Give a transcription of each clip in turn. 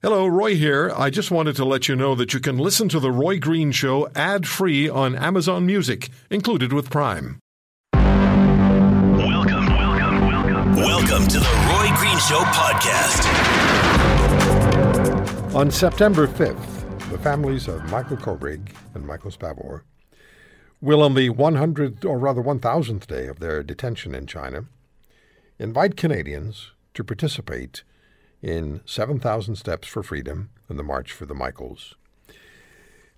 Hello, Roy here. I just wanted to let you know that you can listen to The Roy Green Show ad free on Amazon Music, included with Prime. Welcome, welcome, welcome. Welcome to the Roy Green Show podcast. On September 5th, the families of Michael Kovrig and Michael Spavor will, on the 100th or rather 1000th day of their detention in China, invite Canadians to participate in 7,000 Steps for Freedom and the March for the Michaels.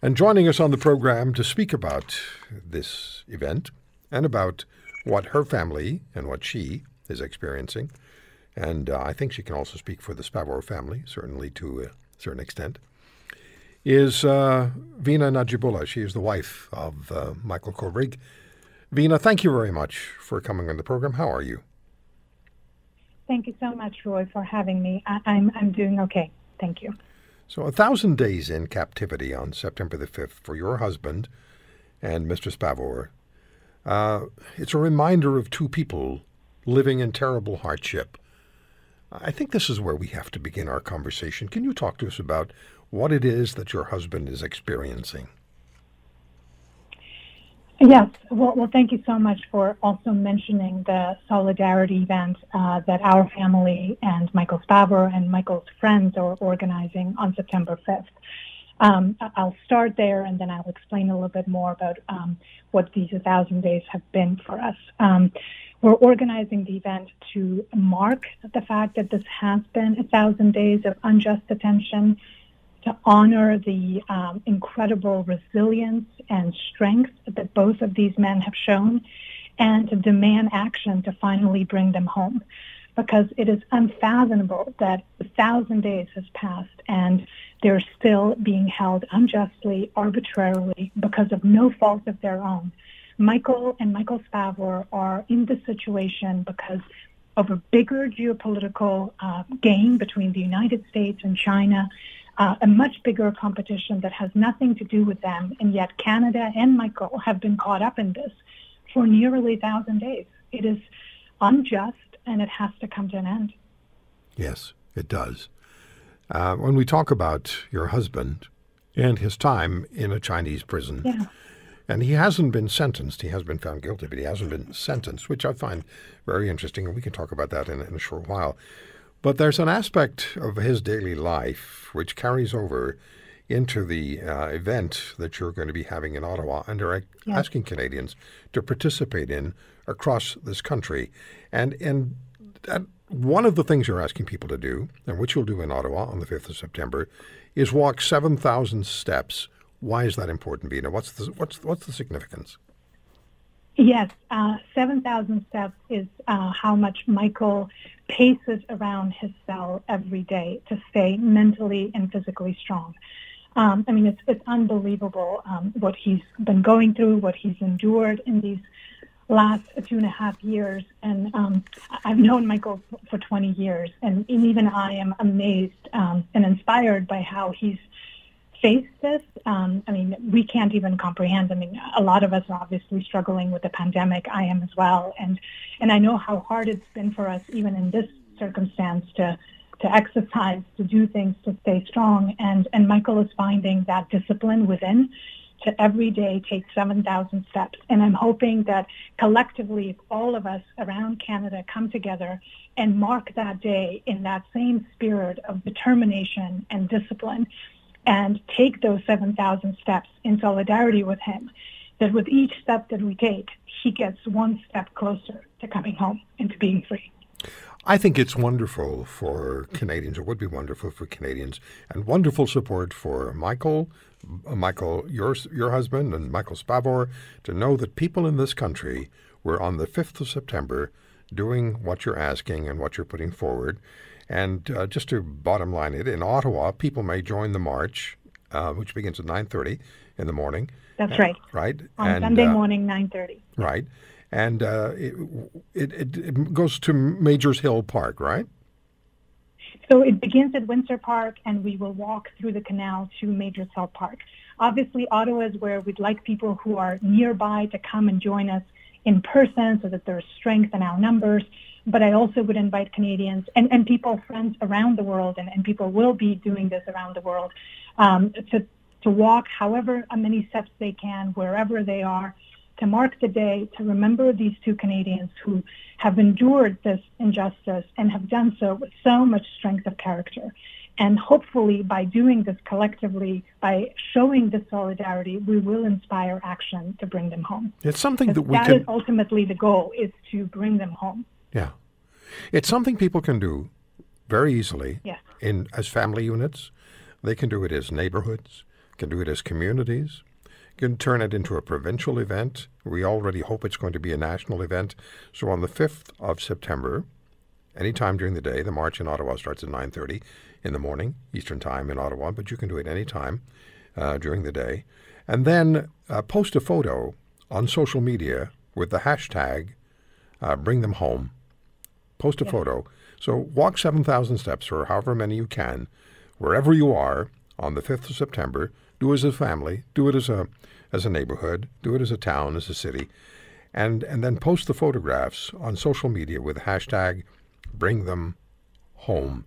And joining us on the program to speak about this event and about what her family and what she is experiencing, and uh, I think she can also speak for the Spavor family, certainly to a certain extent, is uh, Vina Nadjibulla. She is the wife of uh, Michael Kovrig. Vina, thank you very much for coming on the program. How are you? Thank you so much, Roy, for having me. I, I'm I'm doing okay. Thank you. So, a thousand days in captivity on September the 5th for your husband and Mr. Spavor. Uh, it's a reminder of two people living in terrible hardship. I think this is where we have to begin our conversation. Can you talk to us about what it is that your husband is experiencing? Yes. Well, well, thank you so much for also mentioning the solidarity event uh, that our family and Michael Spavor and Michael's friends are organizing on September 5th. Um, I'll start there and then I'll explain a little bit more about um, what these 1,000 days have been for us. Um, we're organizing the event to mark the fact that this has been 1,000 days of unjust detention to honor the um, incredible resilience and strength that both of these men have shown, and to demand action to finally bring them home. Because it is unfathomable that a thousand days has passed and they're still being held unjustly, arbitrarily, because of no fault of their own. Michael and Michael Spavor are in this situation because of a bigger geopolitical uh, game between the United States and China uh, a much bigger competition that has nothing to do with them. And yet Canada and Michael have been caught up in this for nearly a thousand days. It is unjust and it has to come to an end. Yes, it does. Uh, when we talk about your husband and his time in a Chinese prison, yeah. and he hasn't been sentenced, he has been found guilty, but he hasn't been sentenced, which I find very interesting, and we can talk about that in, in a short while. But there's an aspect of his daily life which carries over into the uh, event that you're going to be having in Ottawa and are yes. asking Canadians to participate in across this country. And, and that, one of the things you're asking people to do, and which you'll do in Ottawa on the 5th of September, is walk 7,000 steps. Why is that important, Vina? What's the, what's, what's the significance? Yes, uh, 7,000 steps is uh, how much Michael paces around his cell every day to stay mentally and physically strong. Um, I mean, it's, it's unbelievable um, what he's been going through, what he's endured in these last two and a half years. And um, I've known Michael for 20 years, and even I am amazed um, and inspired by how he's face this. Um, I mean, we can't even comprehend. I mean, a lot of us are obviously struggling with the pandemic. I am as well, and and I know how hard it's been for us, even in this circumstance, to to exercise, to do things, to stay strong. And and Michael is finding that discipline within to every day take 7,000 steps. And I'm hoping that collectively, if all of us around Canada come together and mark that day in that same spirit of determination and discipline, and take those 7,000 steps in solidarity with him, that with each step that we take, he gets one step closer to coming home and to being free. I think it's wonderful for Canadians. It would be wonderful for Canadians, and wonderful support for Michael, uh, Michael, your your husband, and Michael Spavor, to know that people in this country were on the fifth of September doing what you're asking and what you're putting forward, and uh, just to bottom line it, in Ottawa, people may join the march, uh, which begins at 9.30 in the morning. That's right. Right. On and, Sunday uh, morning, 9.30. Right. And uh, it, it, it, goes to Majors Hill Park, right? So it begins at Windsor Park, and we will walk through the canal to Majors Hill Park. Obviously, Ottawa is where we'd like people who are nearby to come and join us in person so that there's strength in our numbers. But I also would invite Canadians and, and people, friends around the world, and, and people will be doing this around the world, um, to, to walk however many steps they can, wherever they are, to mark the day, to remember these two Canadians who have endured this injustice and have done so with so much strength of character. And hopefully, by doing this collectively, by showing this solidarity, we will inspire action to bring them home. It's something that we that can. is ultimately the goal: is to bring them home. Yeah, it's something people can do very easily. Yes. In as family units, they can do it as neighborhoods, can do it as communities, can turn it into a provincial event. We already hope it's going to be a national event. So on the fifth of September, anytime during the day, the march in Ottawa starts at nine thirty in the morning, Eastern Time in Ottawa, but you can do it any time uh, during the day. And then uh, post a photo on social media with the hashtag uh, bring them home. Post a photo. So walk 7,000 steps or however many you can, wherever you are on the 5th of September. Do it as a family, do it as a, as a neighborhood, do it as a town, as a city, and, and then post the photographs on social media with the hashtag bring them home.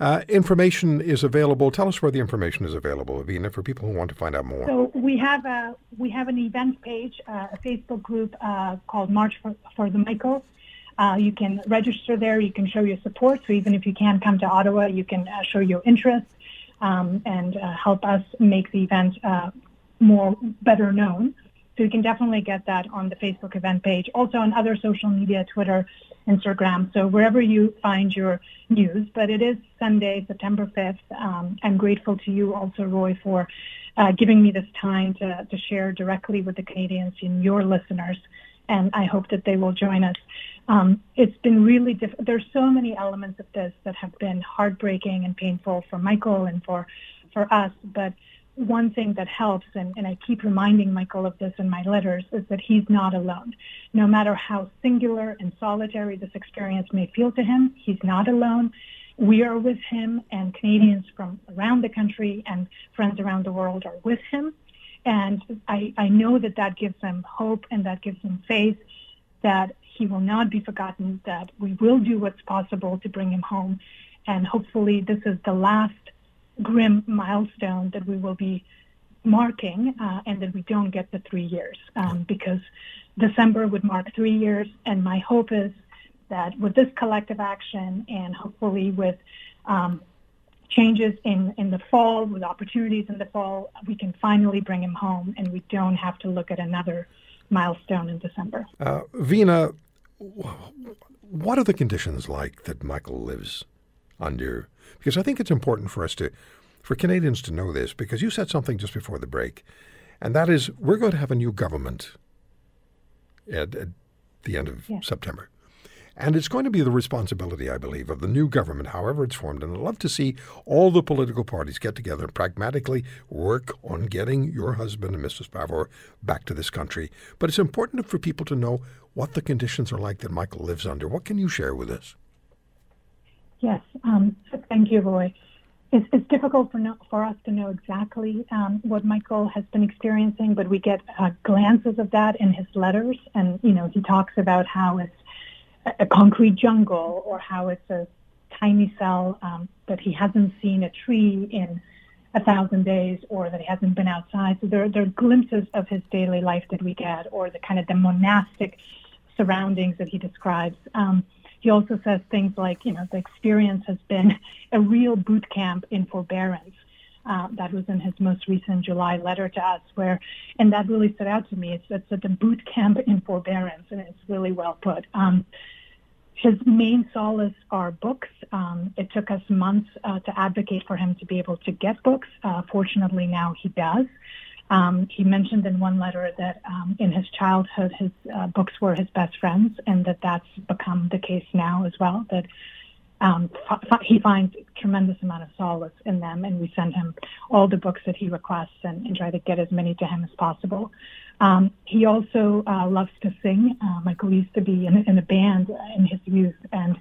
Uh, information is available. Tell us where the information is available, Avina, for people who want to find out more. So we have a we have an event page, uh, a Facebook group uh, called March for, for the Michaels. Uh, you can register there. You can show your support. So even if you can't come to Ottawa, you can uh, show your interest um, and uh, help us make the event uh, more better known. So you can definitely get that on the Facebook event page, also on other social media, Twitter, Instagram. So wherever you find your news. But it is Sunday, September 5th. Um, I'm grateful to you also, Roy, for uh, giving me this time to, to share directly with the Canadians and your listeners. And I hope that they will join us. Um, it's been really diff- there's so many elements of this that have been heartbreaking and painful for Michael and for for us. But one thing that helps, and, and I keep reminding Michael of this in my letters, is that he's not alone. No matter how singular and solitary this experience may feel to him, he's not alone. We are with him, and Canadians from around the country and friends around the world are with him. And I, I know that that gives him hope and that gives him faith that he will not be forgotten, that we will do what's possible to bring him home. And hopefully, this is the last grim milestone that we will be marking uh, and that we don't get the three years um, because December would mark three years. And my hope is that with this collective action and hopefully with um, changes in, in the fall, with opportunities in the fall, we can finally bring him home and we don't have to look at another milestone in December. Uh, Vina, what are the conditions like that Michael lives under? Because I think it's important for us to, for Canadians to know this, because you said something just before the break, and that is we're going to have a new government at, at the end of September. And it's going to be the responsibility, I believe, of the new government, however it's formed. And I'd love to see all the political parties get together and pragmatically work on getting your husband and Mr. Spavor back to this country. But it's important for people to know what the conditions are like that Michael lives under. What can you share with us? Yes, um, thank you, Roy. It's, it's difficult for, no, for us to know exactly um, what Michael has been experiencing, but we get uh, glances of that in his letters. And, you know, he talks about how it's a concrete jungle or how it's a tiny cell um, that he hasn't seen a tree in a thousand days or that he hasn't been outside. So there, there are glimpses of his daily life that we get or the kind of the monastic surroundings that he describes. Um, he also says things like, you know, the experience has been a real boot camp in forbearance. Uh, that was in his most recent July letter to us, where, and that really stood out to me. It's, it's at the boot camp in forbearance, and it's really well put. Um, his main solace are books. Um, it took us months uh, to advocate for him to be able to get books. Uh, fortunately, now he does. Um, he mentioned in one letter that um, in his childhood, his uh, books were his best friends, and that that's become the case now as well. That um, he finds tremendous amount of solace in them, and we send him all the books that he requests and, and try to get as many to him as possible. Um, he also uh, loves to sing. Uh, Michael used to be in, in a band in his youth, and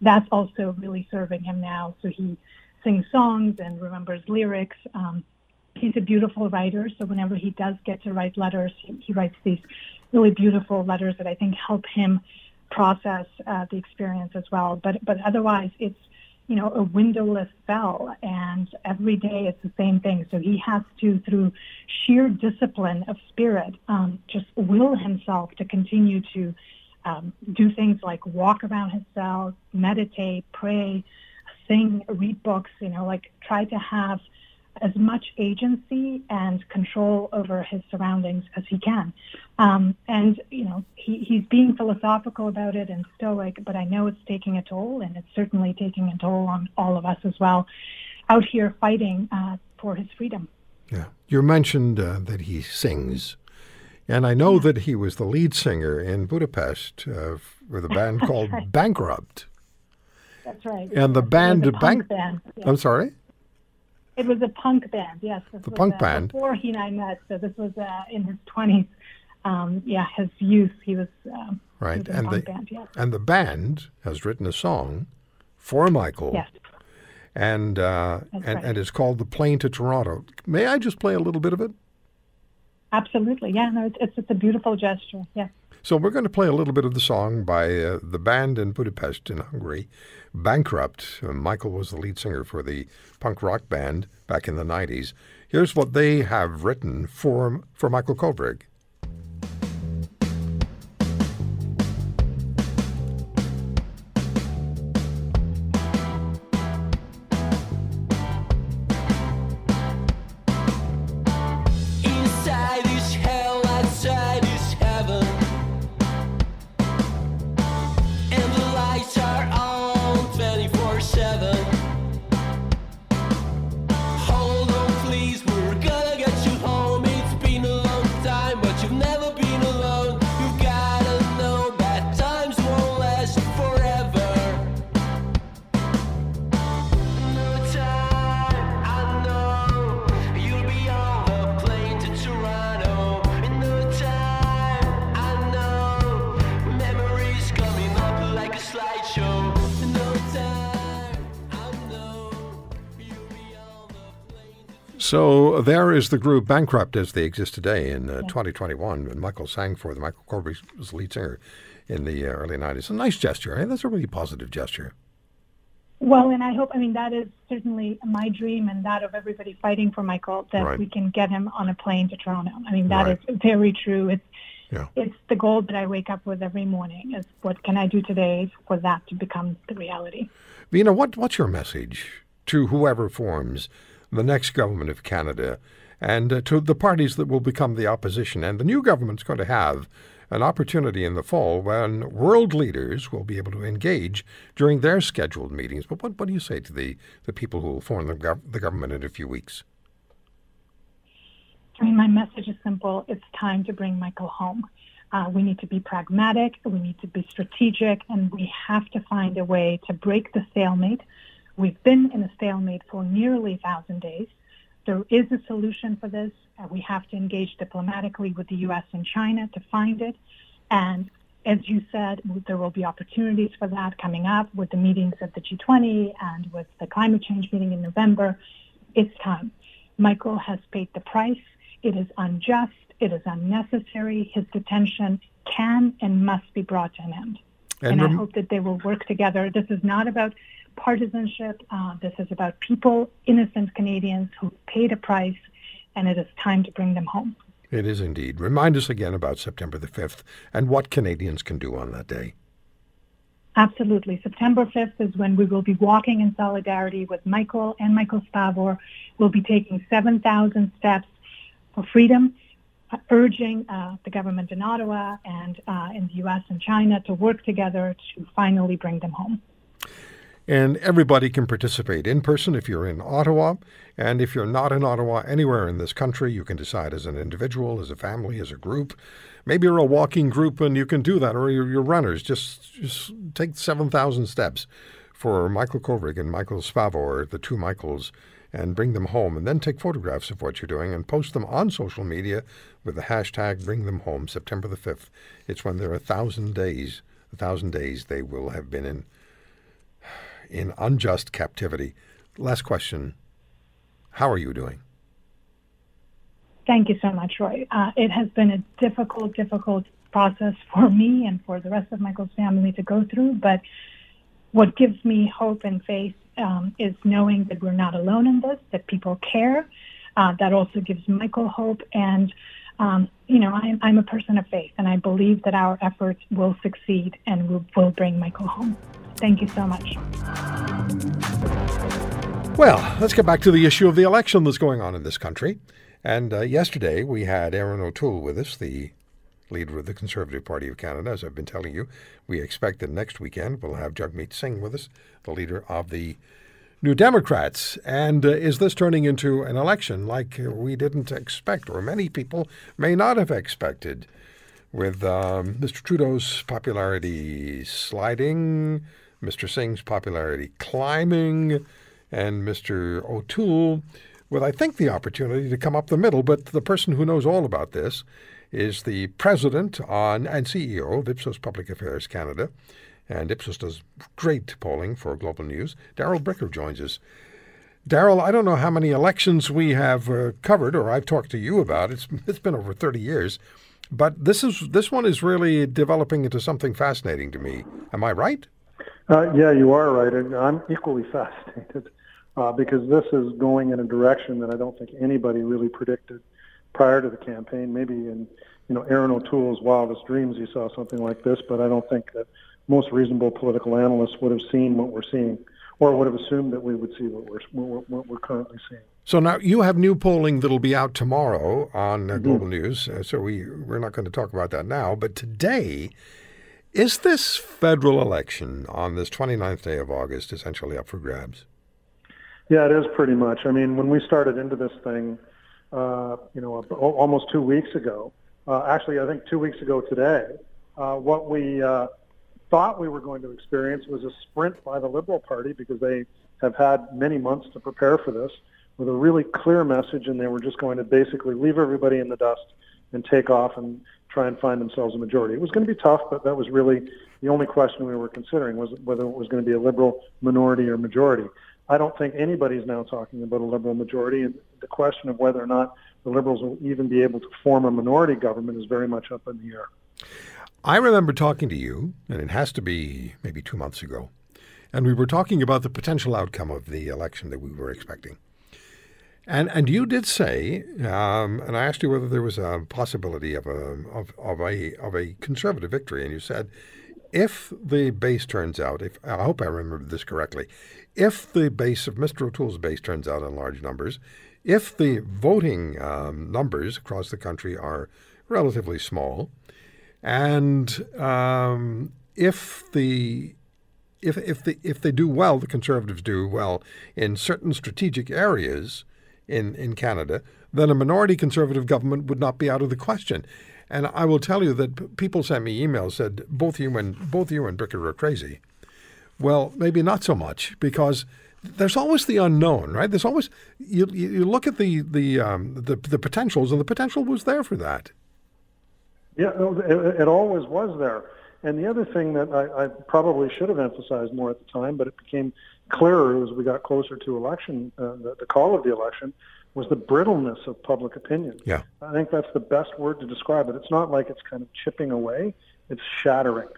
that's also really serving him now. So he sings songs and remembers lyrics. Um, he's a beautiful writer, so whenever he does get to write letters, he, he writes these really beautiful letters that I think help him process uh, the experience as well. But but otherwise, it's you know a windowless cell, and every day it's the same thing. So he has to, through sheer discipline of spirit, um, just will himself to continue to um, do things like walk around his cell, meditate, pray, sing, read books. You know, like try to have as much agency and control over his surroundings as he can. Um, and, you know, he, he's being philosophical about it and stoic, but I know it's taking a toll, and it's certainly taking a toll on all of us as well out here fighting uh, for his freedom. Yeah. You mentioned uh, that he sings. And I know yeah. that he was the lead singer in Budapest uh, with a band called right. Bankrupt. That's right. And the band, Bank. Band, yeah. I'm sorry. It was a punk band, yes. This the punk uh, band. Before he and I met, so this was uh, in his 20s. Um, yeah, his youth, he was. Um, right, was and the band, yes. and the band has written a song for Michael. Yes. And uh, and right. and it's called "The Plane to Toronto." May I just play a little bit of it? Absolutely, yeah. No, it's it's, it's a beautiful gesture. Yes. So we're going to play a little bit of the song by uh, the band in Budapest in Hungary, Bankrupt. Uh, Michael was the lead singer for the punk rock band back in the 90s. Here's what they have written for, for Michael Kovrig. So there is the group Bankrupt as they exist today in uh, yeah. 2021. And Michael sang for them. Michael Kovrig was the lead singer in the uh, early 90s. A nice gesture. Eh? That's a really positive gesture. Well, and I hope, I mean, that is certainly my dream and that of everybody fighting for Michael, that right. we can get him on a plane to Toronto. I mean, that right. is very true. It's, yeah. it's the goal that I wake up with every morning is what can I do today for that to become the reality? Vina, what, what's your message to whoever forms the next government of Canada, and uh, to the parties that will become the opposition. And the new government's going to have an opportunity in the fall when world leaders will be able to engage during their scheduled meetings. But what, what do you say to the, the people who will form the, gov- the government in a few weeks? I mean, my message is simple. It's time to bring Michael home. Uh, we need to be pragmatic, we need to be strategic, and we have to find a way to break the stalemate We've been in a stalemate for nearly a thousand days. There is a solution for this. Uh, we have to engage diplomatically with the U.S. and China to find it. And as you said, there will be opportunities for that coming up with the meetings at the G20 and with the climate change meeting in November. It's time. Michael has paid the price. It is unjust. It is unnecessary. His detention can and must be brought to an end. And, and rem- I hope that they will work together. This is not about partisanship. Uh, this is about people, innocent Canadians who paid a price, and it is time to bring them home. It is indeed. Remind us again about September the 5th and what Canadians can do on that day. Absolutely. September 5th is when we will be walking in solidarity with Michael and Michael Spavor. We'll be taking 7,000 steps for freedom, uh, urging uh, the government in Ottawa and uh, in the U.S. and China to work together to finally bring them home. And everybody can participate in person if you're in Ottawa. And if you're not in Ottawa, anywhere in this country, you can decide as an individual, as a family, as a group. Maybe you're a walking group and you can do that, or you're, you're runners. Just, just take 7,000 steps for Michael Kovrig and Michael Spavor, the two Michaels, and bring them home. And then take photographs of what you're doing and post them on social media with the hashtag Bring Them Home, September the 5th. It's when there are a thousand days, a thousand days they will have been in in unjust captivity. Last question How are you doing? Thank you so much, Roy. Uh, it has been a difficult, difficult process for me and for the rest of Michael's family to go through. But what gives me hope and faith um, is knowing that we're not alone in this, that people care. Uh, that also gives Michael hope. And, um, you know, I'm, I'm a person of faith, and I believe that our efforts will succeed and will, will bring Michael home. Thank you so much. Well, let's get back to the issue of the election that's going on in this country. And uh, yesterday we had Erin O'Toole with us, the leader of the Conservative Party of Canada. As I've been telling you, we expect that next weekend we'll have Jagmeet Singh with us, the leader of the New Democrats. And uh, is this turning into an election like we didn't expect, or many people may not have expected, with um, Mr. Trudeau's popularity sliding, Mr. Singh's popularity climbing, and Mr. O'Toole with, I think, the opportunity to come up the middle. But the person who knows all about this is the president on and CEO of Ipsos Public Affairs Canada. And Ipsos does great polling for Global News. Darrell Bricker joins us. Darrell, I don't know how many elections we have uh, covered, or I've talked to you about. It's it's been over thirty years, but this is this one is really developing into something fascinating to me. Am I right? Uh, yeah, you are right, and I'm equally fascinated uh, because this is going in a direction that I don't think anybody really predicted prior to the campaign. Maybe in you know Erin O'Toole's wildest dreams, he saw something like this, but I don't think that most reasonable political analysts would have seen what we're seeing, or would have assumed that we would see what we're what we're currently seeing. So now you have new polling that'll be out tomorrow on uh, mm-hmm. Global mm-hmm. News. Uh, so we we're not going to talk about that now, but today. Is this federal election on this 29th day of August essentially up for grabs? Yeah, it is pretty much. I mean, when we started into this thing, uh, you know, almost two weeks ago, uh, actually, I think two weeks ago today, uh, what we uh, thought we were going to experience was a sprint by the Liberal Party because they have had many months to prepare for this with a really clear message, and they were just going to basically leave everybody in the dust and take off and try and find themselves a majority. It was going to be tough, but that was really the only question we were considering was whether it was going to be a Liberal minority or majority. I don't think anybody's now talking about a Liberal majority, and the question of whether or not the Liberals will even be able to form a minority government is very much up in the air. I remember talking to you, and it has to be maybe two months ago, and we were talking about the potential outcome of the election that we were expecting. And and you did say, um, and I asked you whether there was a possibility of a of, of a of a conservative victory, and you said, if the base turns out, if I hope I remember this correctly, if the base of Mr. O'Toole's base turns out in large numbers, if the voting um, numbers across the country are relatively small, and um, if the if if the if they do well, the Conservatives do well in certain strategic areas in in Canada, then a minority Conservative government would not be out of the question. And I will tell you that people sent me emails said both you and both you and Bricker are crazy. Well, maybe not so much because there's always the unknown, right? There's always you you look at the the um, the, the potentials, and the potential was there for that. Yeah, it, it always was there. And the other thing that I, I probably should have emphasized more at the time, but it became clearer as we got closer to election, uh, the, the call of the election, was the brittleness of public opinion. Yeah. I think that's the best word to describe it. It's not like it's kind of chipping away; it's shattering.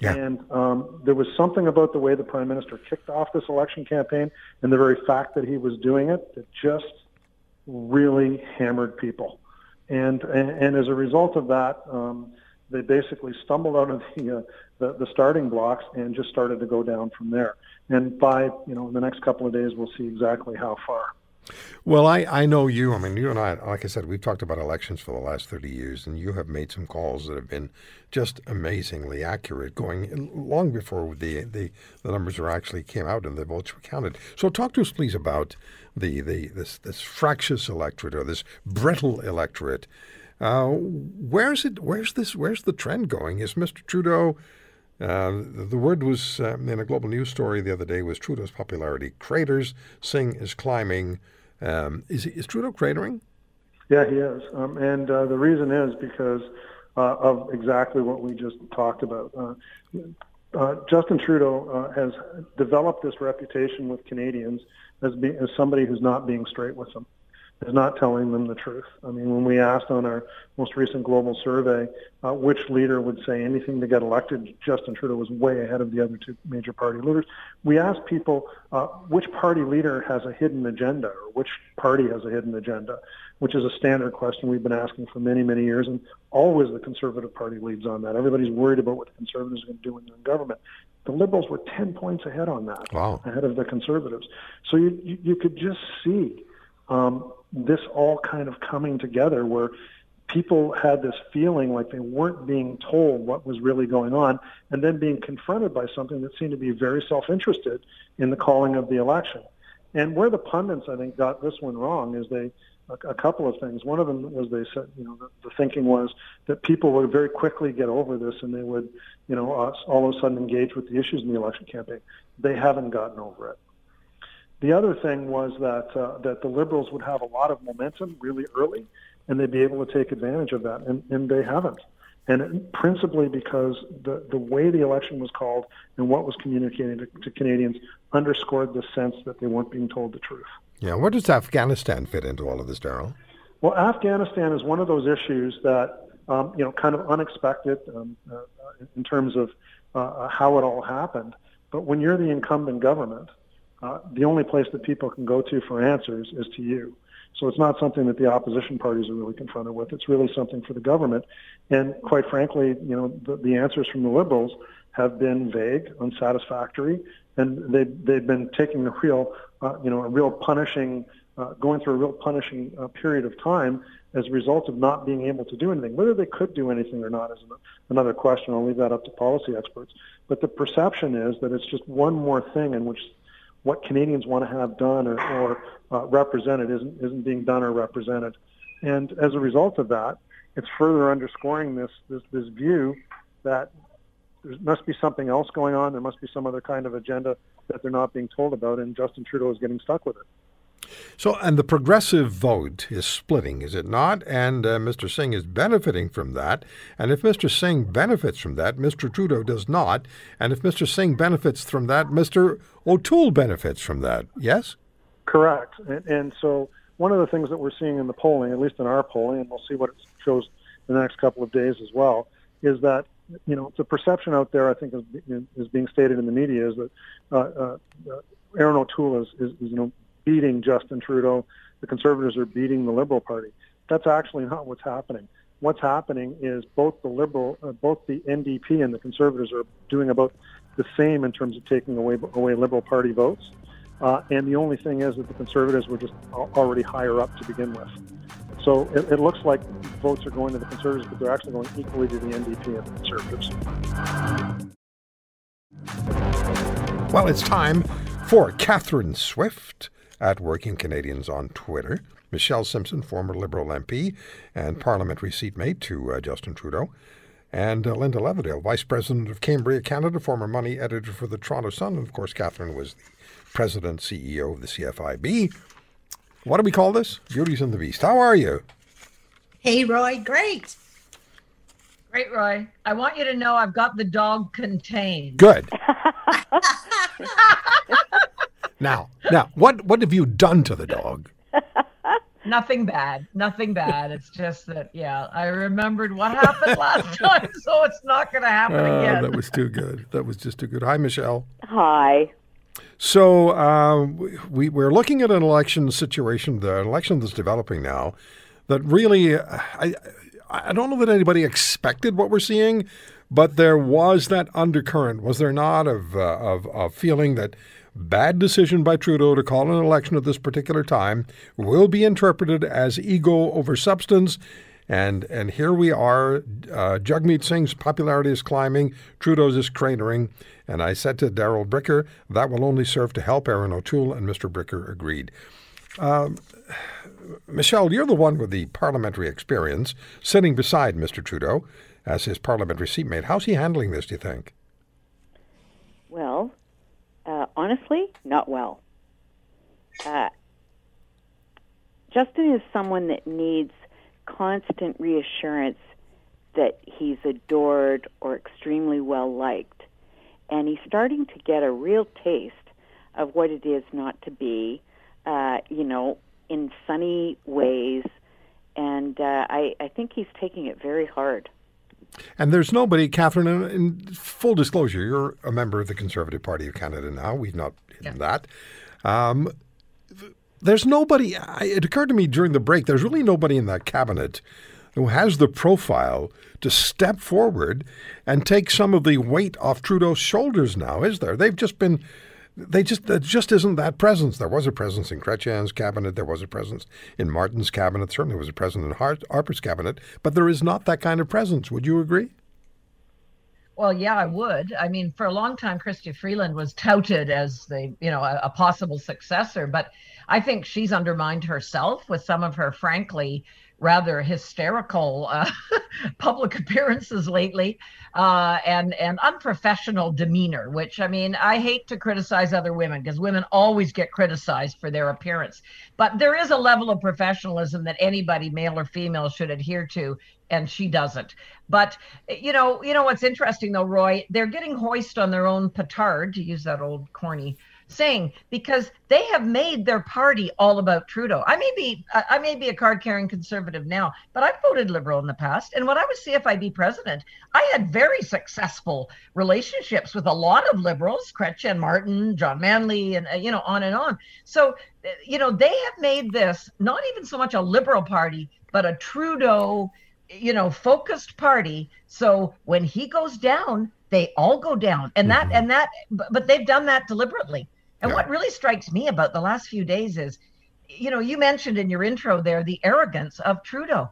Yeah. And um, there was something about the way the prime minister kicked off this election campaign and the very fact that he was doing it that just really hammered people. And and, and as a result of that, um, they basically stumbled out of the, uh, the the starting blocks and just started to go down from there. And by you know in the next couple of days, we'll see exactly how far. Well, I, I know you. I mean, you and I, like I said, we've talked about elections for the last 30 years, and you have made some calls that have been just amazingly accurate, going long before the, the, the numbers were actually came out and the votes were counted. So, talk to us, please, about the, the this, this fractious electorate or this brittle electorate. Uh, where's it? Where's this? Where's the trend going? Is Mr. Trudeau? Uh, the word was um, in a global news story the other day was Trudeau's popularity craters. Singh is climbing. Um, is, is Trudeau cratering? Yeah, he is. Um, and uh, the reason is because uh, of exactly what we just talked about. Uh, Justin Trudeau has developed this reputation with Canadians as, be, as somebody who's not being straight with them. Is not telling them the truth. I mean, when we asked on our most recent global survey uh, which leader would say anything to get elected, Justin Trudeau was way ahead of the other two major party leaders. We asked people uh, which party leader has a hidden agenda or which party has a hidden agenda, which is a standard question we've been asking for many, many years, and always the Conservative Party leads on that. Everybody's worried about what the Conservatives are going to do when they're in government. The Liberals were 10 points ahead on that, wow. ahead of the Conservatives. So you, you, you could just see um, this all kind of coming together where people had this feeling like they weren't being told what was really going on and then being confronted by something that seemed to be very self-interested in the calling of the election. And where the pundits, I think, got this one wrong is they a, couple of things. One of them was they said, you know, the, the thinking was that people would very quickly get over this and they would, you know, all of a sudden engage with the issues in the election campaign. They haven't gotten over it. The other thing was that uh, that the Liberals would have a lot of momentum really early, and they'd be able to take advantage of that, and, and they haven't. And it, principally because the, the way the election was called and what was communicated to, to Canadians underscored the sense that they weren't being told the truth. Yeah, where does Afghanistan fit into all of this, Darrell? Well, Afghanistan is one of those issues that um, you know, kind of unexpected um, uh, in terms of uh, how it all happened. But when you're the incumbent government, uh, the only place that people can go to for answers is to you. So it's not something that the opposition parties are really confronted with. It's really something for the government. And quite frankly, you know, the, the answers from the liberals have been vague, unsatisfactory, and they they've been taking a real, uh, you know, a real punishing, uh, going through a real punishing uh, period of time as a result of not being able to do anything. Whether they could do anything or not is another question. I'll leave that up to policy experts. But the perception is that it's just one more thing in which what Canadians want to have done or, or uh, represented isn't isn't being done or represented, and as a result of that, it's further underscoring this this, this view that there must be something else going on. There must be some other kind of agenda that they're not being told about, and Justin Trudeau is getting stuck with it. So, and the progressive vote is splitting, is it not? And uh, Mr. Singh is benefiting from that. And if Mr. Singh benefits from that, Mr. Trudeau does not. And if Mr. Singh benefits from that, Mr. O'Toole benefits from that. Yes? Correct. And, and so, one of the things that we're seeing in the polling, at least in our polling, and we'll see what it shows in the next couple of days as well, is that you know the perception out there, I think, is, being stated in the media, is that uh, uh, Erin O'Toole is, is, is you know beating Justin Trudeau. The Conservatives are beating the Liberal Party. That's actually not what's happening. What's happening is both the Liberal, uh, both the NDP and the Conservatives are doing about the same in terms of taking away away Liberal Party votes. Uh, and the only thing is that the Conservatives were just already higher up to begin with. So it, it, looks like votes are going to the Conservatives, but they're actually going equally to the NDP and the Conservatives. Well, it's time for Catherine Swift at Working Canadians on Twitter. Michelle Simson, former Liberal MP and parliamentary seatmate to uh, Justin Trudeau. And uh, Linda Leatherdale, Vice President of Cambria Canada, former money editor for the Toronto Sun. And of course, Catherine was the President, CEO of the CFIB. What do we call this? Beauties and the Beast. How are you? Hey, Roy. Great. Great, Roy. I want you to know I've got the dog contained. Good. Now, now, what what have you done to the dog? Nothing bad. Nothing bad. It's just that, yeah, I remembered what happened last time, so it's not going to happen oh, again. That was too good. That was just too good. Hi, Michelle. Hi. So uh, we we're looking at an election situation, the election that's developing now, that really, I I don't know that anybody expected what we're seeing, but there was that undercurrent, was there not, of uh, of, of feeling that bad decision by Trudeau to call an election at this particular time will be interpreted as ego over substance. And and here we are. Uh, Jagmeet Singh's popularity is climbing. Trudeau's is cratering. And I said to Darrell Bricker, that will only serve to help Erin O'Toole, and Mr. Bricker agreed. Um, Michelle, you're the one with the parliamentary experience, sitting beside Mr. Trudeau as his parliamentary seatmate. How's he handling this, do you think? Well, uh, honestly, not well. Uh, Justin is someone that needs constant reassurance that he's adored or extremely well liked. And he's starting to get a real taste of what it is not to be, uh, you know, in funny ways, and uh, I, I think he's taking it very hard. And there's nobody, Catherine, in, full disclosure, you're a member of the Conservative Party of Canada now. We've not hidden yeah. that. Um, there's nobody, it occurred to me during the break, there's really nobody in that cabinet who has the profile to step forward and take some of the weight off Trudeau's shoulders now, is there? They've just been they just there just isn't that presence. There was a presence in Chrétien's cabinet. There was a presence in Martin's cabinet. Certainly was a presence in Harper's cabinet. But there is not that kind of presence. Would you agree? Well, yeah, I would. I mean, for a long time, Chrystia Freeland was touted as the, you know, a, a possible successor, but I think she's undermined herself with some of her, frankly, rather hysterical uh, public appearances lately uh, and and unprofessional demeanor. Which I mean, I hate to criticize other women because women always get criticized for their appearance, but there is a level of professionalism that anybody, male or female, should adhere to. And she doesn't. But you know, you know what's interesting though, Roy? They're getting hoist on their own petard, to use that old corny saying because they have made their party all about Trudeau. I may be I may be a card carrying conservative now, but I've voted liberal in the past. And when I was CFIB president, I had very successful relationships with a lot of liberals, Chrétien Martin, John Manley, and uh, you know on and on. So uh, you know they have made this not even so much a liberal party, but a Trudeau you know focused party so when he goes down they all go down and that mm-hmm. and that but they've done that deliberately and yeah. what really strikes me about the last few days is, you know, you mentioned in your intro there the arrogance of Trudeau.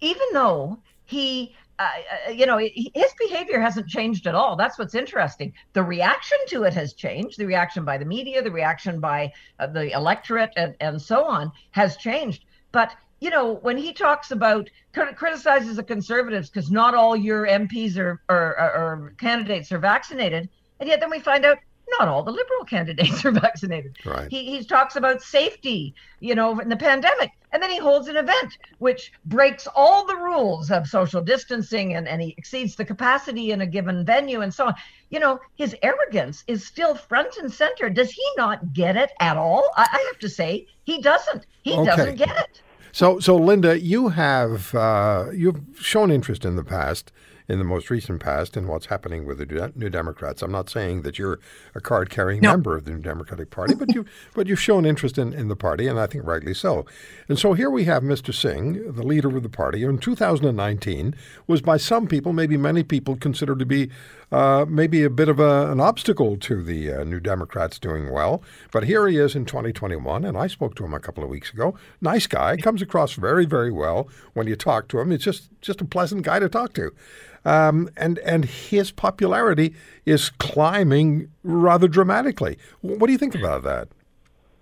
Even though he, uh, uh you know, his behavior hasn't changed at all. That's what's interesting. The reaction to it has changed. The reaction by the media, the reaction by uh, the electorate, and, and so on has changed. But you know, when he talks about criticizes the conservatives because not all your MPs or, or, or candidates are vaccinated, and yet then we find out not all the liberal candidates are vaccinated. Right. He, he talks about safety, you know, in the pandemic. And then he holds an event which breaks all the rules of social distancing and, and he exceeds the capacity in a given venue and so on. You know, his arrogance is still front and center. Does he not get it at all? I, I have to say, he doesn't. He okay. doesn't get it. So, so Linda, you have uh, you've shown interest in the past in the most recent past in what's happening with the New Democrats. I'm not saying that you're a card-carrying no. member of the New Democratic Party, but you but you've shown interest in, in the party, and I think rightly so. And so here we have Mr. Singh, the leader of the party, in 2019 was by some people, maybe many people, considered to be uh, maybe a bit of a, an obstacle to the uh, New Democrats doing well. But here he is in 2021, and I spoke to him a couple of weeks ago. Nice guy, comes across very, very well when you talk to him. It's just just a pleasant guy to talk to. Um, and and his popularity is climbing rather dramatically. What do you think about that?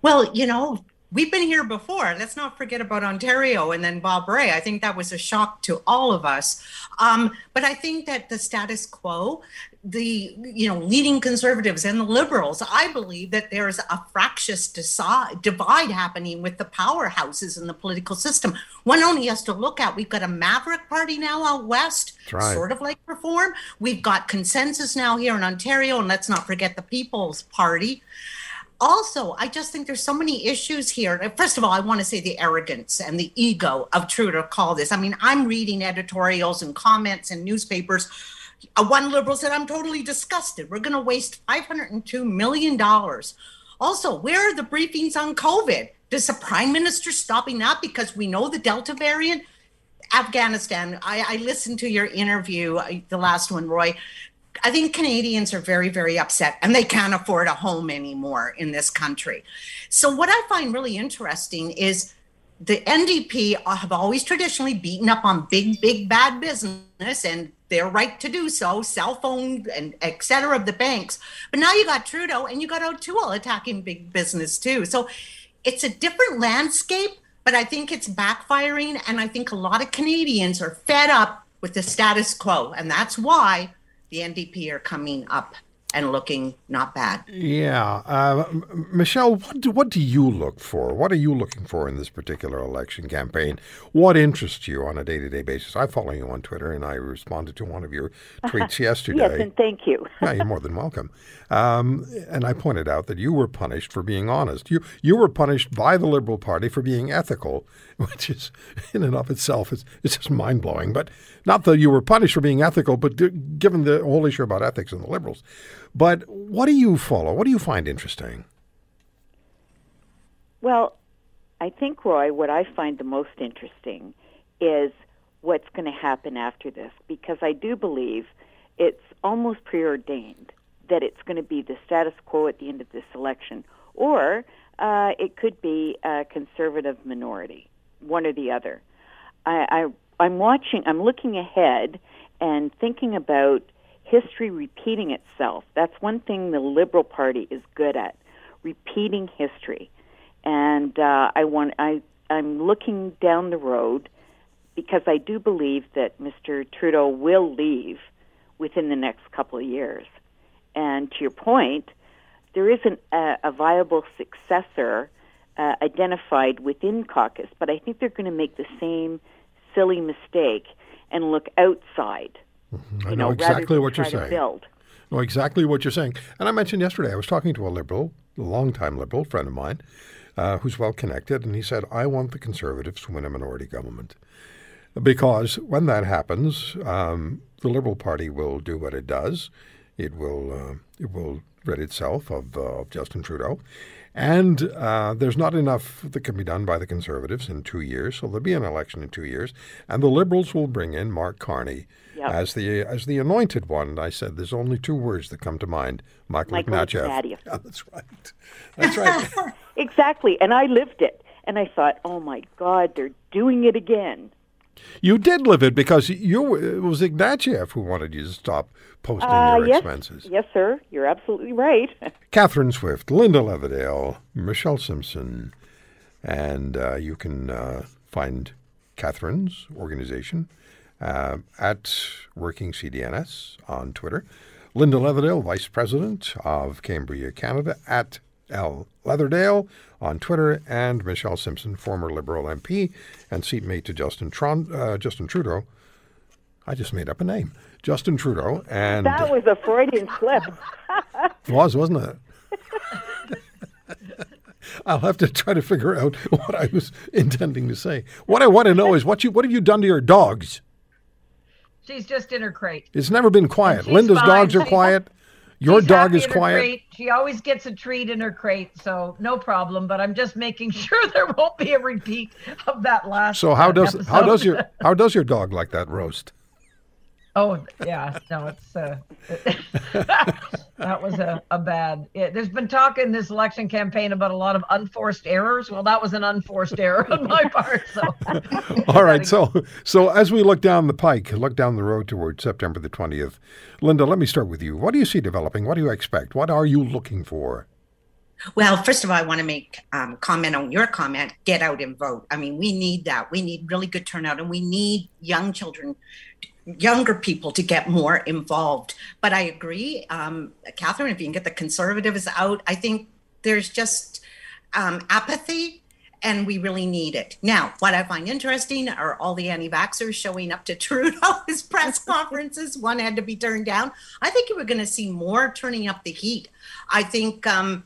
Well, you know, we've been here before. Let's not forget about Ontario and then Bob Rae. I think that was a shock to all of us. Um, but I think that the status quo, the you know leading conservatives and the liberals, I believe that there's a fractious decide, divide happening with the powerhouses in the political system. One only has to look at. We've got a maverick party now out west, right. sort of like Reform. We've got consensus now here in Ontario, and let's not forget the People's Party also, I just think there's so many issues here. First of all, I want to say the arrogance and the ego of Trudeau call this. I mean, I'm reading editorials and comments in newspapers. Uh, one liberal said, I'm totally disgusted. We're going to waste $502 million. Also, where are the briefings on COVID? Does the prime minister stopping that because we know the Delta variant? Afghanistan, I, I listened to your interview, uh, the last one, Roy. I think Canadians are very, very upset and they can't afford a home anymore in this country. So, what I find really interesting is the NDP have always traditionally beaten up on big, big, bad business and their right to do so, cell phone and et cetera of the banks. But now you got Trudeau and you got O'Toole attacking big business too. So, it's a different landscape, but I think it's backfiring. And I think a lot of Canadians are fed up with the status quo. And that's why the NDP are coming up and looking not bad. Yeah. Uh, Michelle, what do, what do you look for? What are you looking for in this particular election campaign? What interests you on a day to day basis? I follow you on Twitter and I responded to one of your tweets yesterday. yes, and thank you. yeah, you're more than welcome. Um, and I pointed out that you were punished for being honest. You, you were punished by the Liberal Party for being ethical, which is, in and of itself, it's, it's just mind blowing. But not that you were punished for being ethical, but given the whole issue about ethics and the Liberals. But what do you follow? What do you find interesting? Well, I think, Roy, what I find the most interesting is what's going to happen after this, because I do believe it's almost preordained that it's going to be the status quo at the end of this election, or uh, it could be a conservative minority, one or the other. I, I, I'm watching, I'm looking ahead and thinking about history repeating itself. That's one thing the Liberal Party is good at, repeating history. And uh, I want I I'm looking down the road because I do believe that Mr. Trudeau will leave within the next couple of years. And to your point, there isn't a, a viable successor uh, identified within caucus, but I think they're going to make the same silly mistake and look outside Mm-hmm. I know, know exactly what you're saying. Build. Know exactly what you're saying. And I mentioned yesterday, I was talking to a liberal, a long-time liberal friend of mine, uh, who's well connected, and he said, "I want the Conservatives to win a minority government." Because when that happens, um, the Liberal Party will do what it does. It will uh, it will rid itself of, uh, of Justin Trudeau, and uh, there's not enough that can be done by the Conservatives in two years. So there'll be an election in two years, and the Liberals will bring in Mark Carney yep. as the as the anointed one. I said there's only two words that come to mind: Michael, Michael Ignatieff. Yeah, that's right. That's right. exactly, and I lived it, and I thought, oh my God, they're doing it again. You did live it because you it was Ignatieff who wanted you to stop posting uh, your yes, expenses. Yes, sir. You're absolutely right. Catherine Swift, Linda Leatherdale, Michelle Simson, and uh, you can uh, find Catherine's organization uh, at Working CDNS on Twitter. Linda Leatherdale, Vice President of Cambria, Canada, at L. Leatherdale on Twitter, and Michelle Simson, former Liberal MP and seatmate to Justin, Tron, uh, Justin Trudeau. I just made up a name. Justin Trudeau. and That was a Freudian slip. it was, wasn't it? I'll have to try to figure out what I was intending to say. What I want to know is what you what have you done to your dogs? She's just in her crate. It's never been quiet. Linda's fine. dogs are quiet. Your She's dog is quiet. She always gets a treat in her crate, so no problem. But I'm just making sure there won't be a repeat of that last. So how does episode. how does your how does your dog like that roast? Oh yeah, no, it's uh, that was a, a bad. It, there's been talk in this election campaign about a lot of unforced errors. Well, that was an unforced error on my part. So, all right. So, so as we look down the pike, look down the road towards September the twentieth, Linda, let me start with you. What do you see developing? What do you expect? What are you looking for? Well, first of all, I want to make um, comment on your comment. Get out and vote. I mean, we need that. We need really good turnout, and we need young children younger people to get more involved. But I agree, um, Catherine, if you can get the conservatives out, I think there's just um, apathy and we really need it. Now, what I find interesting are all the anti vaxxers showing up to Trudeau's press conferences. One had to be turned down. I think we're going to see more turning up the heat. I think. Um,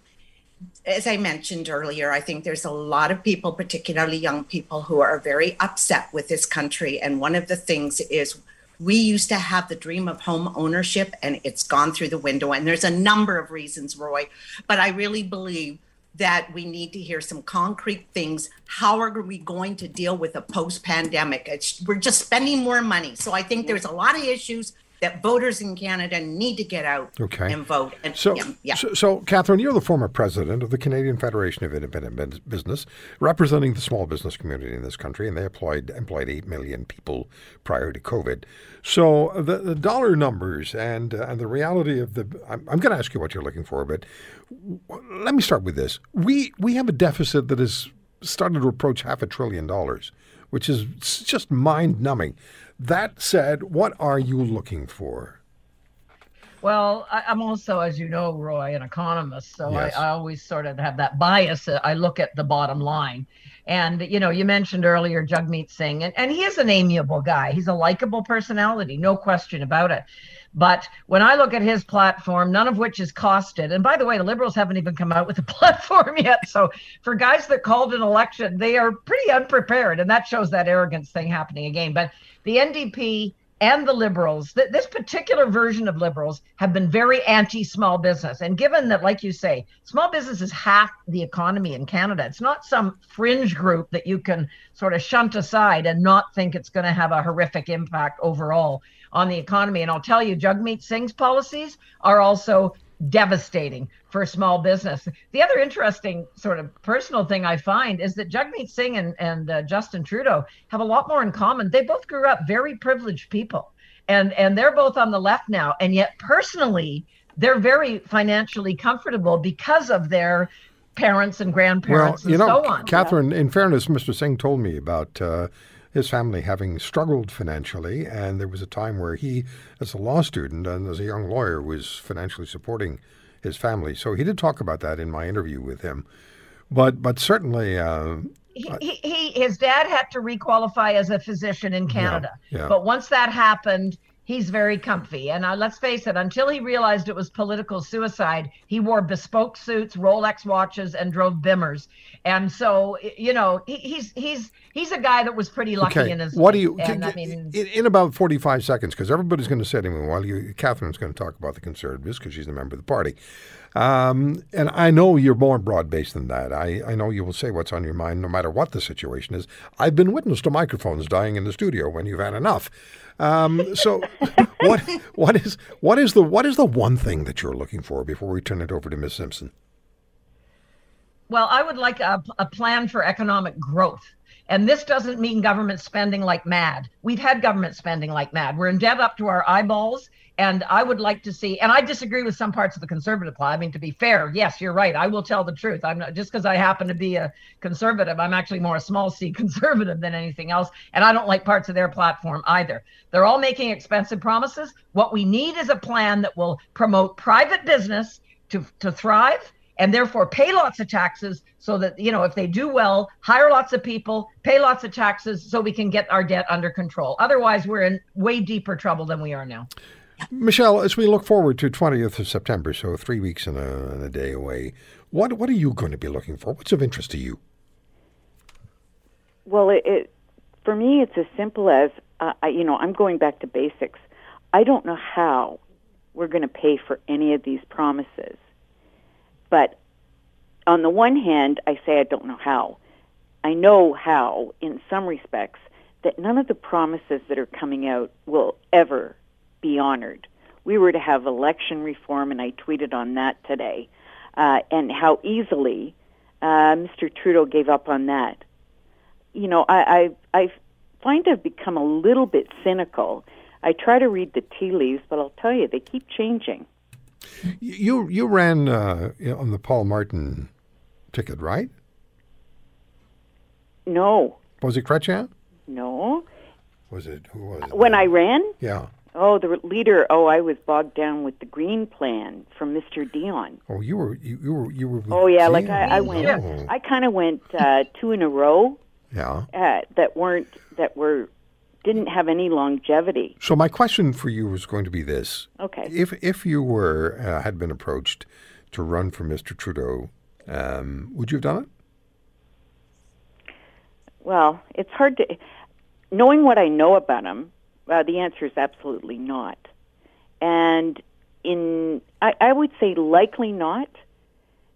as I mentioned earlier, I think there's a lot of people, particularly young people, who are very upset with this country. And one of the things is we used to have the dream of home ownership and it's gone through the window and there's a number of reasons roy but i really believe that we need to hear some concrete things. How are we going to deal with a post pandemic we're just spending more money so i think there's a lot of issues that voters in Canada need to get out okay. and vote. And, so, yeah, yeah. so, so, Catherine, you're the former president of the Canadian Federation of Independent Business, representing the small business community in this country, and they employed employed eight million people prior to COVID. So, the, the dollar numbers and uh, and the reality of the, I'm, I'm going to ask you what you're looking for, but let me start with this: we we have a deficit that has started to approach half a trillion dollars, which is just mind numbing. That said, what are you looking for? Well, I, am also, as you know, Roy, an economist, so Yes. I, I always sort of have that bias. I look at the bottom line. And you know, you mentioned earlier Jagmeet Singh, and, and he is an amiable guy. He's a likable personality, no question about it. But when I look at his platform, none of which is costed, and by the way, the Liberals haven't even come out with a platform yet. So for guys that called an election, they are pretty unprepared, and that shows that arrogance thing happening again. But the NDP and the liberals, th- this particular version of liberals, have been very anti small business. And given that, like you say, small business is half the economy in Canada, it's not some fringe group that you can sort of shunt aside and not think it's going to have a horrific impact overall on the economy. And I'll tell you, Jagmeet Singh's policies are also devastating for small business. The other interesting sort of personal thing I find is that Jagmeet Singh and, and uh, Justin Trudeau have a lot more in common. They both grew up very privileged people, and and they're both on the left now, and yet personally they're very financially comfortable because of their parents and Well, grandparents you and know, so on. Catherine, in fairness, Mr. Singh told me about uh, his family having struggled financially, and there was a time where he, as a law student and as a young lawyer, was financially supporting his family. So he did talk about that in my interview with him. But but certainly, uh, he, he, his dad had to requalify as a physician in Canada. yeah. But once that happened, he's very comfy. And uh, let's face it, until he realized it was political suicide, he wore bespoke suits, Rolex watches, and drove Bimmers. And so, you know, he, he's he's he's a guy that was pretty lucky okay, in his. what do you? And I in, in about forty-five seconds, because everybody's going to say to me, "Well, you, Catherine's going to talk about the Conservatives because she's a member of the party." Um, and I know you're more broad-based than that. I, I know you will say what's on your mind, no matter what the situation is. I've been witness to microphones dying in the studio when you've had enough. Um, so, what what is what is the what is the one thing that you're looking for before we turn it over to Ms. Simson? Well, I would like a, a plan for economic growth. And this doesn't mean government spending like mad. We've had government spending like mad. We're in debt up to our eyeballs. And I would like to see, and I disagree with some parts of the conservative plan. I mean, to be fair, yes, you're right. I will tell the truth. I'm not just because I happen to be a conservative, I'm actually more a small c conservative than anything else. And I don't like parts of their platform either. They're all making expensive promises. What we need is a plan that will promote private business to, to thrive and therefore pay lots of taxes so that you know if they do well hire lots of people pay lots of taxes so we can get our debt under control otherwise we're in way deeper trouble than we are now Michelle, as we look forward to 20th of September, so three weeks and a, and a day away, what what are you going to be looking for? What's of interest to you? Well, it, it for me, it's as simple as uh, I, you know, I'm going back to basics. I don't know how we're going to pay for any of these promises, but on the one hand, I say I don't know how. I know how, in some respects, that none of the promises that are coming out will ever be honored. We were to have election reform, and I tweeted on that today, uh, and how easily uh, Mr. Trudeau gave up on that you know, I, I I find I've become a little bit cynical. I try to read the tea leaves, but I'll tell you, they keep changing. You you ran uh, on the Paul Martin ticket, right? No, Was it Chrétien? no. Was it who was it? When I ran, yeah. Oh, the leader. Oh, I was bogged down with the green plan from Mr. Dion. Oh, you were you, you were you were. Oh yeah, like I, I went. Oh, I kind of went uh, two in a row yeah. uh, that weren't that were didn't have any longevity. So my question for you was going to be this: Okay. If if you were uh, had been approached to run for Mr. Trudeau, um, would you have done it? Well, it's hard to knowing what I know about him. Uh, the answer is absolutely not. And in I, I would say likely not,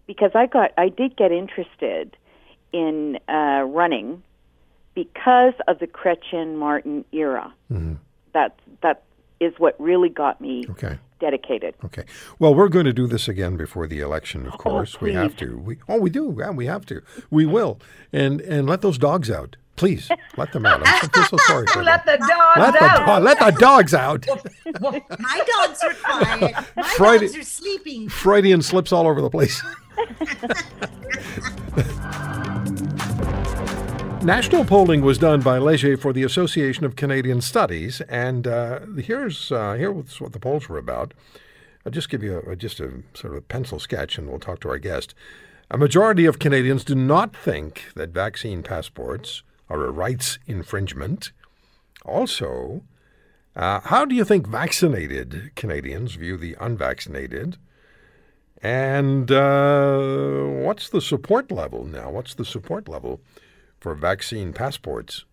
because I got I did get interested in uh, running because of the Chrétien Martin era. That that is what really got me Okay. dedicated. Okay. Well, we're going to do this again before the election, of Oh, course. we have to. We oh, we do. Yeah, we have to. We will. And and let those dogs out, please. Let them out. I'm so, so sorry for let them. the dogs Let the, out do- let the dogs out. My dogs are quiet. My Friday- dogs are sleeping. Freudian slips all over the place. National polling was done by Leger for the Association of Canadian Studies, and uh, here's uh, here's what the polls were about. I'll just give you a, just a sort of a pencil sketch, and we'll talk to our guest. A majority of Canadians do not think that vaccine passports are a rights infringement. Also, uh, how do you think vaccinated Canadians view the unvaccinated? And uh, what's the support level now? What's the support level for vaccine passports?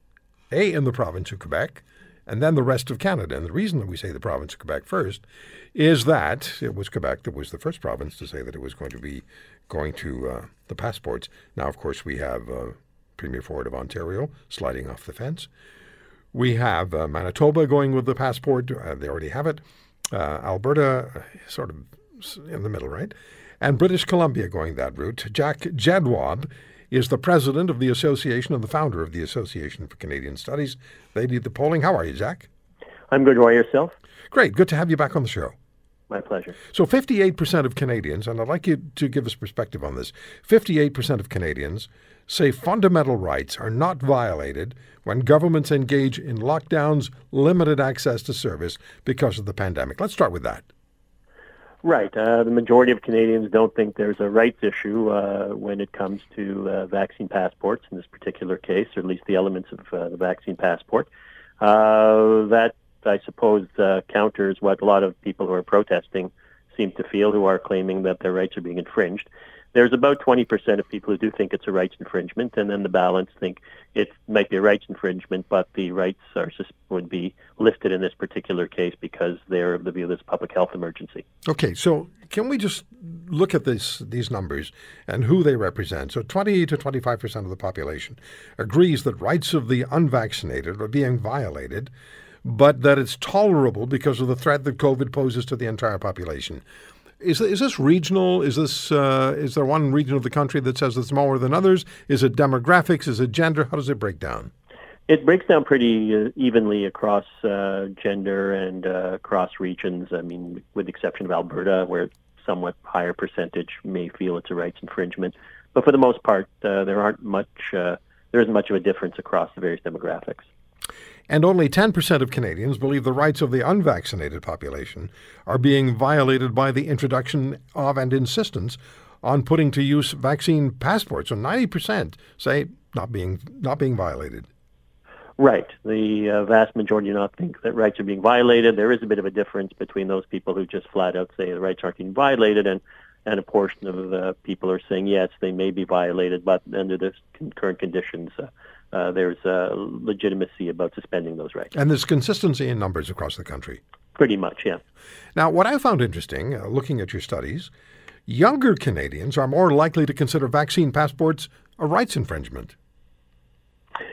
A, in the province of Quebec, and then the rest of Canada. And the reason that we say the province of Quebec first is that it was Quebec that was the first province to say that it was going to be going to uh, the passports. Now, of course, we have uh, Premier Ford of Ontario sliding off the fence. We have uh, Manitoba going with the passport. Uh, they already have it. Uh, Alberta, uh, sort of in the middle, right? And British Columbia going that route. Jack Jedwab is the president of the association and the founder of the Association for Canadian Studies. They did the polling. How are you, Jack? I'm good. Roy, yourself? Great. Good to have you back on the show. My pleasure. So, 58% of Canadians, and I'd like you to give us perspective on this 58% of Canadians say fundamental rights are not violated when governments engage in lockdowns, limited access to service because of the pandemic. Let's start with that. Right. Uh, the majority of Canadians don't think there's a rights issue uh, when it comes to uh, vaccine passports in this particular case, or at least the elements of uh, the vaccine passport. Uh, that, I suppose, uh, counters what a lot of people who are protesting seem to feel, who are claiming that their rights are being infringed there's about 20% of people who do think it's a rights infringement, and then the balance think it might be a rights infringement, but the rights are would be lifted in this particular case because they're of the view this public health emergency. Okay, so can we just look at this these numbers and who they represent? So 20 to 25 percent of the population agrees that rights of the unvaccinated are being violated, but that it's tolerable because of the threat that COVID poses to the entire population. Is, is this regional? Is this uh, is there one region of the country that says it's more than others? Is it demographics? Is it gender? How does it break down? It breaks down pretty uh, evenly across uh, gender and uh, across regions. I mean, with the exception of Alberta, where somewhat higher percentage may feel it's a rights infringement. But for the most part, uh, there aren't much. Uh, there isn't much of a difference across the various demographics and only 10% of Canadians believe the rights of the unvaccinated population are being violated by the introduction of and insistence on putting to use vaccine passports. So 90% say not being not being violated. Right. The uh, vast majority do not think that rights are being violated. There is a bit of a difference between those people who just flat out say the rights aren't being violated and and a portion of the people are saying yes, they may be violated, but under the current conditions, uh, uh, there's a legitimacy about suspending those rights. And there's consistency in numbers across the country. Pretty much, yeah. Now, what I found interesting, uh, looking at your studies, younger Canadians are more likely to consider vaccine passports a rights infringement.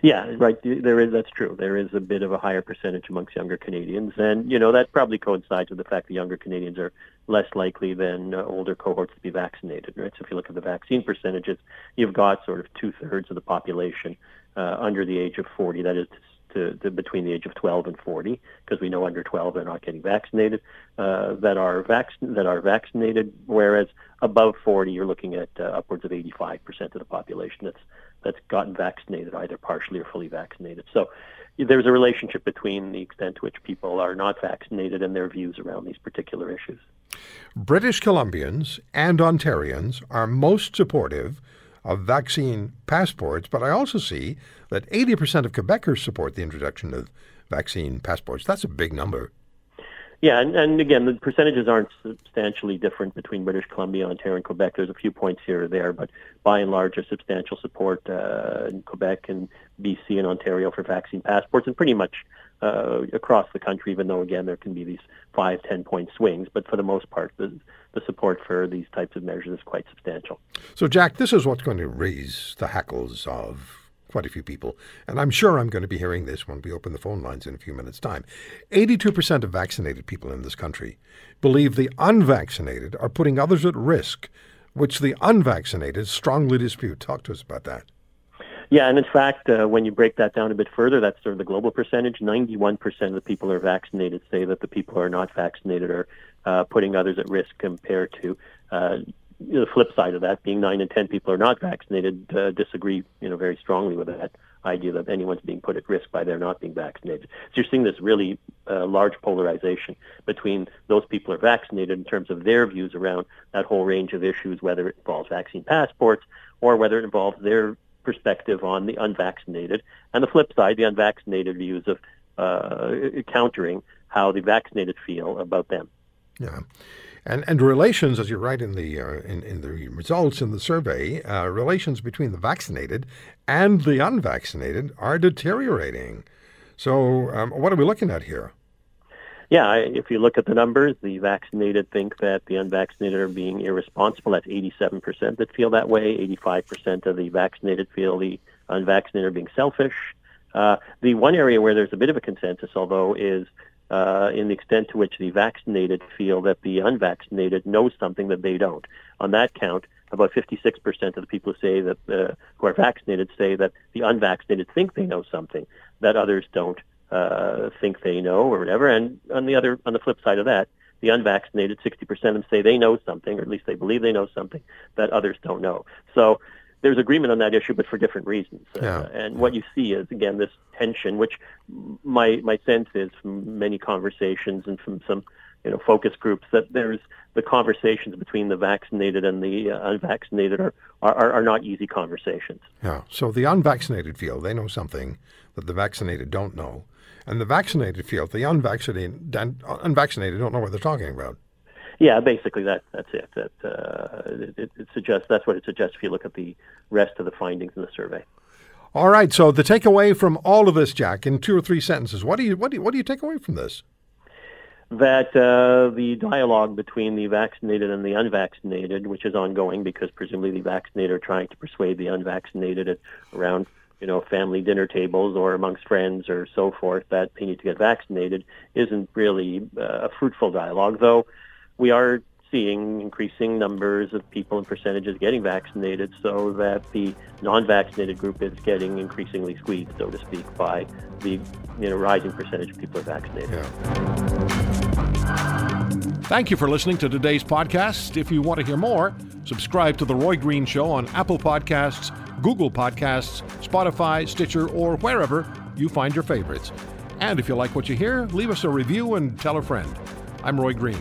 Yeah, right. There is that's true. There is a bit of a higher percentage amongst younger Canadians, and you know that probably coincides with the fact that younger Canadians are less likely than uh, older cohorts to be vaccinated. Right. So if you look at the vaccine percentages, you've got sort of two thirds of the population uh, under the age of 40. That is to, to, between the age of 12 and 40, because we know under 12 they're not getting vaccinated. Uh, that are vac- that are vaccinated, whereas above 40 you're looking at uh, upwards of 85% of the population that's that's gotten vaccinated, either partially or fully vaccinated. So there's a relationship between the extent to which people are not vaccinated and their views around these particular issues. British Columbians and Ontarians are most supportive of vaccine passports, but I also see that 80% of Quebecers support the introduction of vaccine passports. That's a big number. Yeah, and, and again, the percentages aren't substantially different between British Columbia, Ontario, and Quebec. There's a few points here or there, but by and large, a substantial support uh, in Quebec and BC and Ontario for vaccine passports, and pretty much uh, across the country. Even though again, there can be these five, ten point swings, but for the most part, the the support for these types of measures is quite substantial. So, Jack, this is what's going to raise the hackles of quite a few people, and I'm sure I'm going to be hearing this when we open the phone lines in a few minutes' time. 82% of vaccinated people in this country believe the unvaccinated are putting others at risk, which the unvaccinated strongly dispute. Talk to us about that. Yeah, and in fact, uh, when you break that down a bit further, that's sort of the global percentage. 91% of the people who are vaccinated say that the people who are not vaccinated are uh, putting others at risk compared to uh, the flip side of that, being nine in ten people are not vaccinated, uh, disagree, you know, very strongly with that idea that anyone's being put at risk by their not being vaccinated. So you're seeing this really uh, large polarization between those people are vaccinated in terms of their views around that whole range of issues, whether it involves vaccine passports or whether it involves their perspective on the unvaccinated, and the flip side, the unvaccinated views of uh, countering how the vaccinated feel about them. Yeah. And, and relations, as you write in the uh, in, in the results in the survey, uh, relations between the vaccinated and the unvaccinated are deteriorating. So, um, what are we looking at here? Yeah, if you look at the numbers, the vaccinated think that the unvaccinated are being irresponsible. That's 87% that feel that way. 85% of the vaccinated feel the unvaccinated are being selfish. Uh, the one area where there's a bit of a consensus, although, is uh, in the extent to which the vaccinated feel that the unvaccinated knows something that they don't. On that count, about 56% of the people who say that uh, who are vaccinated say that the unvaccinated think they know something that others don't uh, think they know or whatever. And on the other, on the flip side of that, the unvaccinated, 60% of them say they know something, or at least they believe they know something that others don't know. So there's agreement on that issue, but for different reasons. Uh, Yeah. Uh, and what you see is again this tension, which my my sense is from many conversations and from some you know focus groups that there's the conversations between the vaccinated and the uh, unvaccinated are, are are not easy conversations. Yeah. So the unvaccinated feel they know something that the vaccinated don't know, and the vaccinated feel the unvaccinated unvaccinated don't know what they're talking about. Yeah, basically that that's it. That uh, it, it suggests that's what it suggests if you look at the rest of the findings in the survey. All right. So the takeaway from all of this, Jack, in two or three sentences, what do you what do you, what do you take away from this? That uh, the dialogue between the vaccinated and the unvaccinated, which is ongoing because presumably the vaccinated are trying to persuade the unvaccinated at, around you know family dinner tables or amongst friends or so forth that they need to get vaccinated, isn't really uh, a fruitful dialogue. Though we are seeing increasing numbers of people and percentages getting vaccinated so that the non-vaccinated group is getting increasingly squeezed, so to speak, by the you know rising percentage of people are vaccinated. Thank you for listening to today's podcast. If you want to hear more, subscribe to The Roy Green Show on Apple Podcasts, Google Podcasts, Spotify, Stitcher, or wherever you find your favorites. And if you like what you hear, leave us a review and tell a friend. I'm Roy Green.